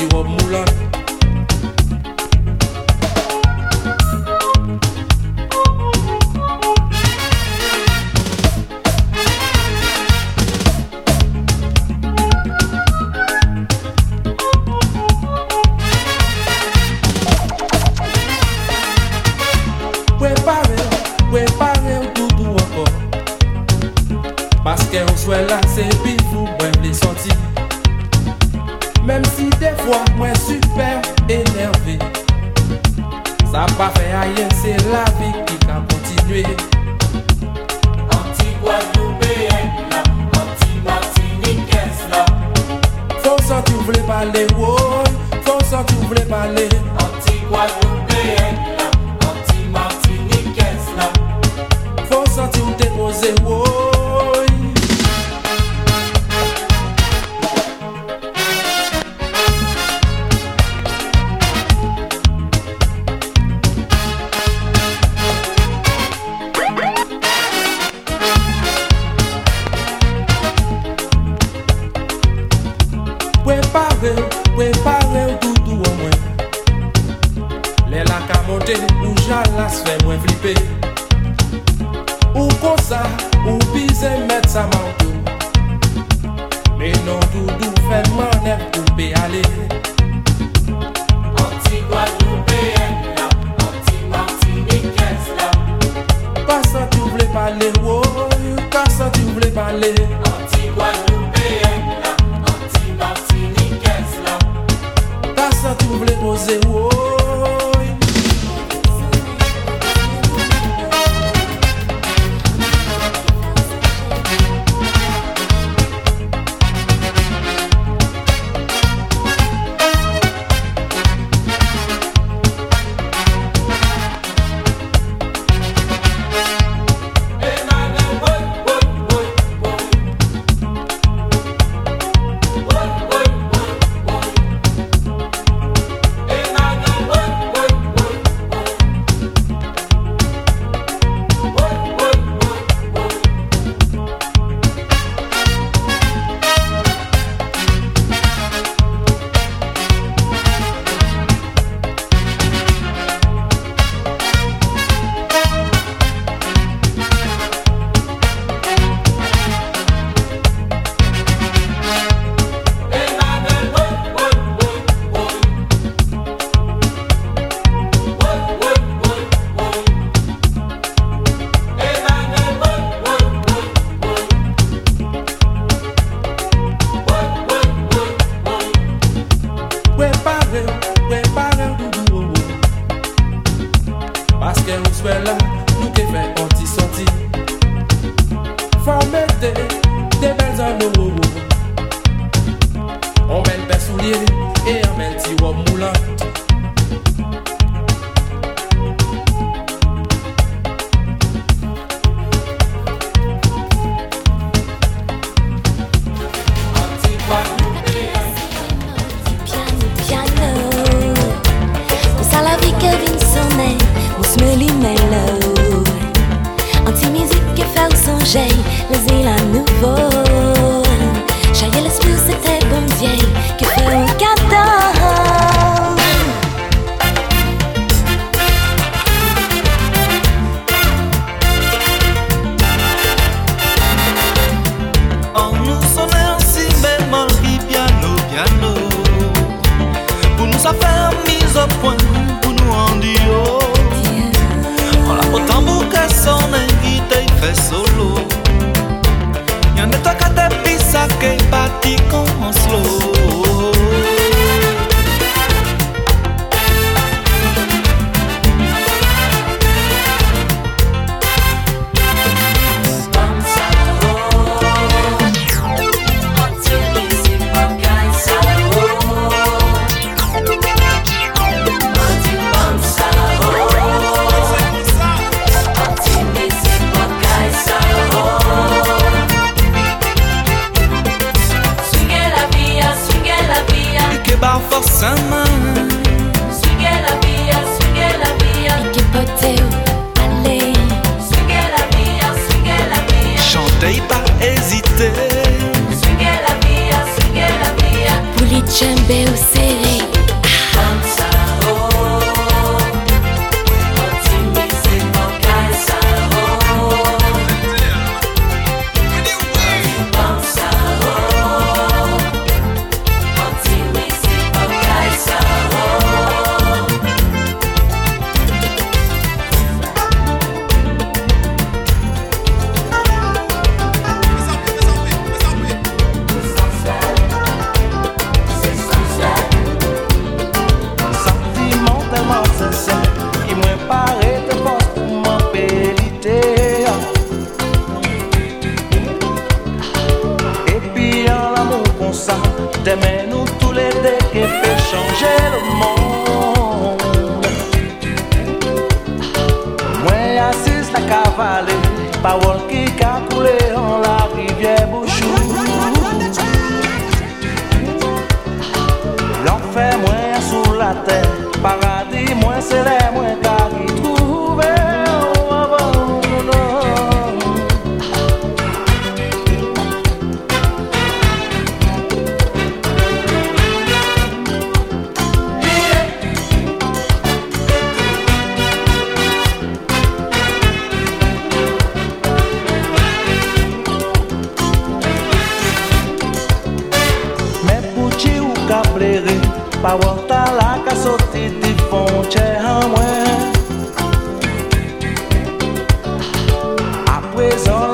you up, Mulan. wa mula.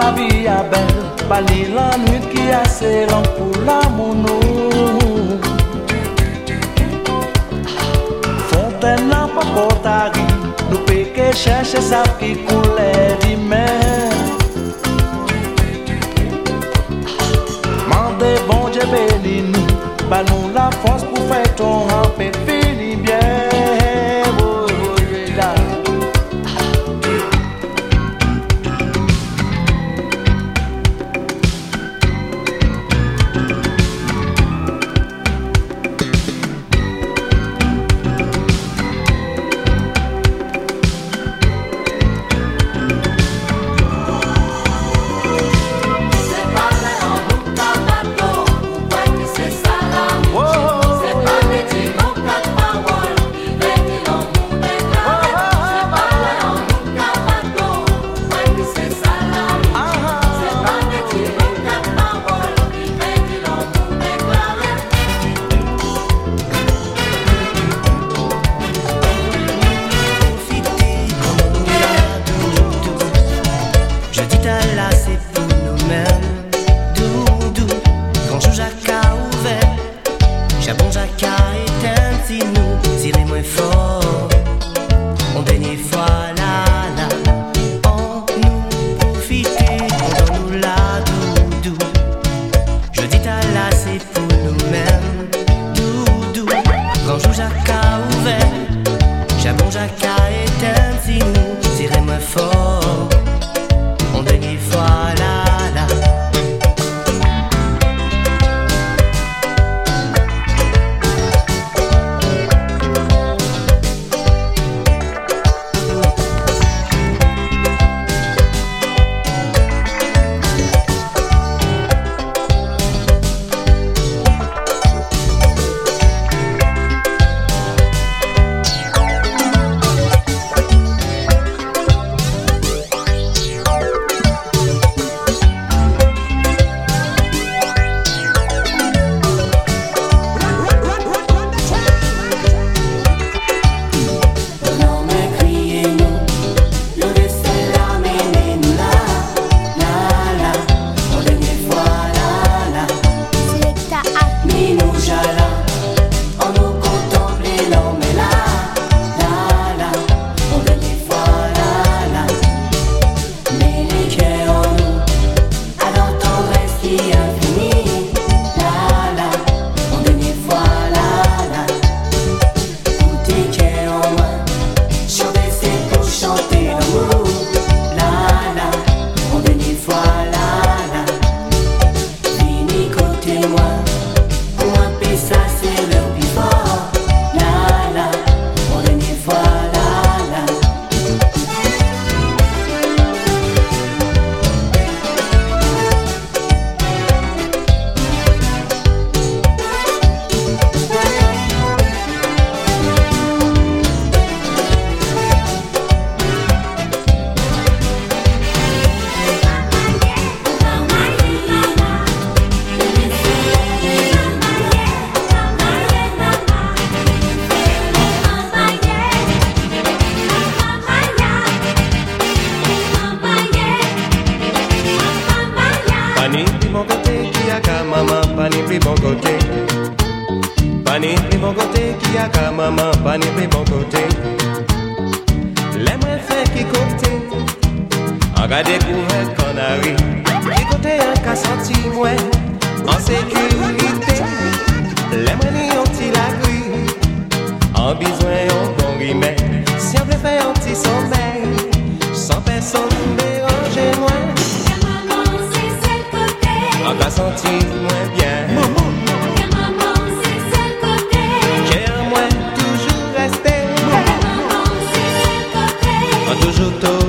la vie a belle, bali la nuit qui a assez long pour l'amour. Fontaine n'a pas portari, nous péqués chercher ça qui coulait du. Mandez bon Dieu béni nous, nous la force pour faire ton rampé. fruto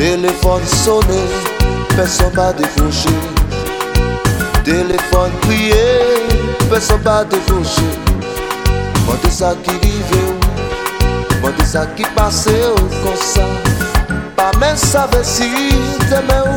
Telefon sone, peson pa defonche Telefon kriye, peson pa defonche Mande sa ki rive ou, mande sa ki pase ou konsa Pa men save si, teme ou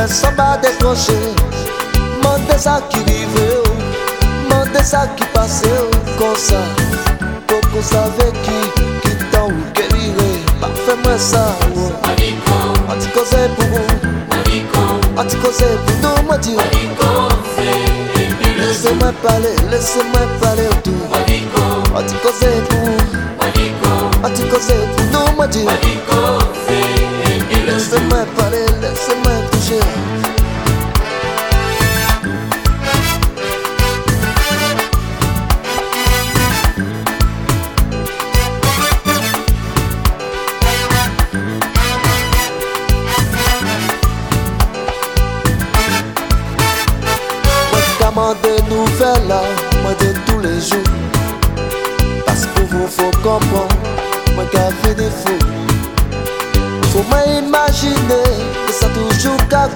personne pas décroché. Mandez ça qui vivait, mandez ça qui passait au conseil, pour qu'on savait qui, qui dans où que vivait. Fais-moi ça, on dit que c'est pour vous. Atikose pour moi dire Laissez-moi parler, laissez-moi parler autour Atikose pour Atikose pour moi dire Laissez-moi parler, laissez-moi toucher des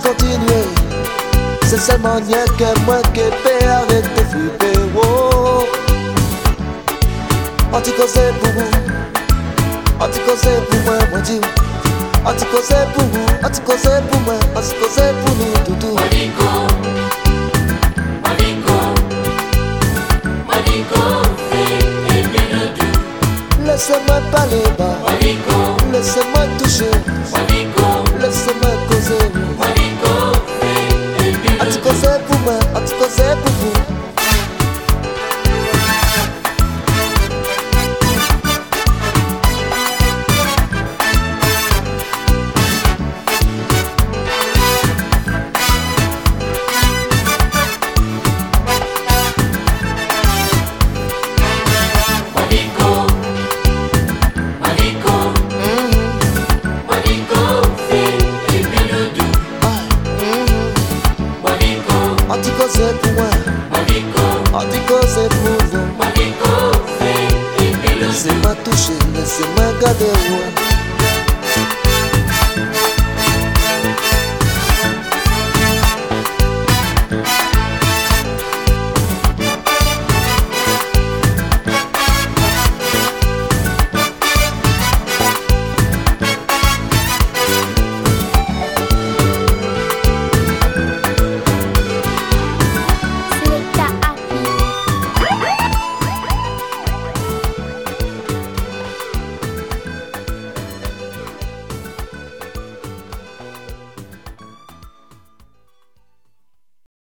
continuer. C'est seulement rien que moi qui peux arrêter flipper. Oh. On dit c'est pour vous, on dit c'est pour moi, moi dis. On dit que c'est pour vous, on dit que c'est pour moi, on dit que c'est pour nous, tout tout. Laissez-moi parler bas. Laissez-moi toucher. fazer por mim.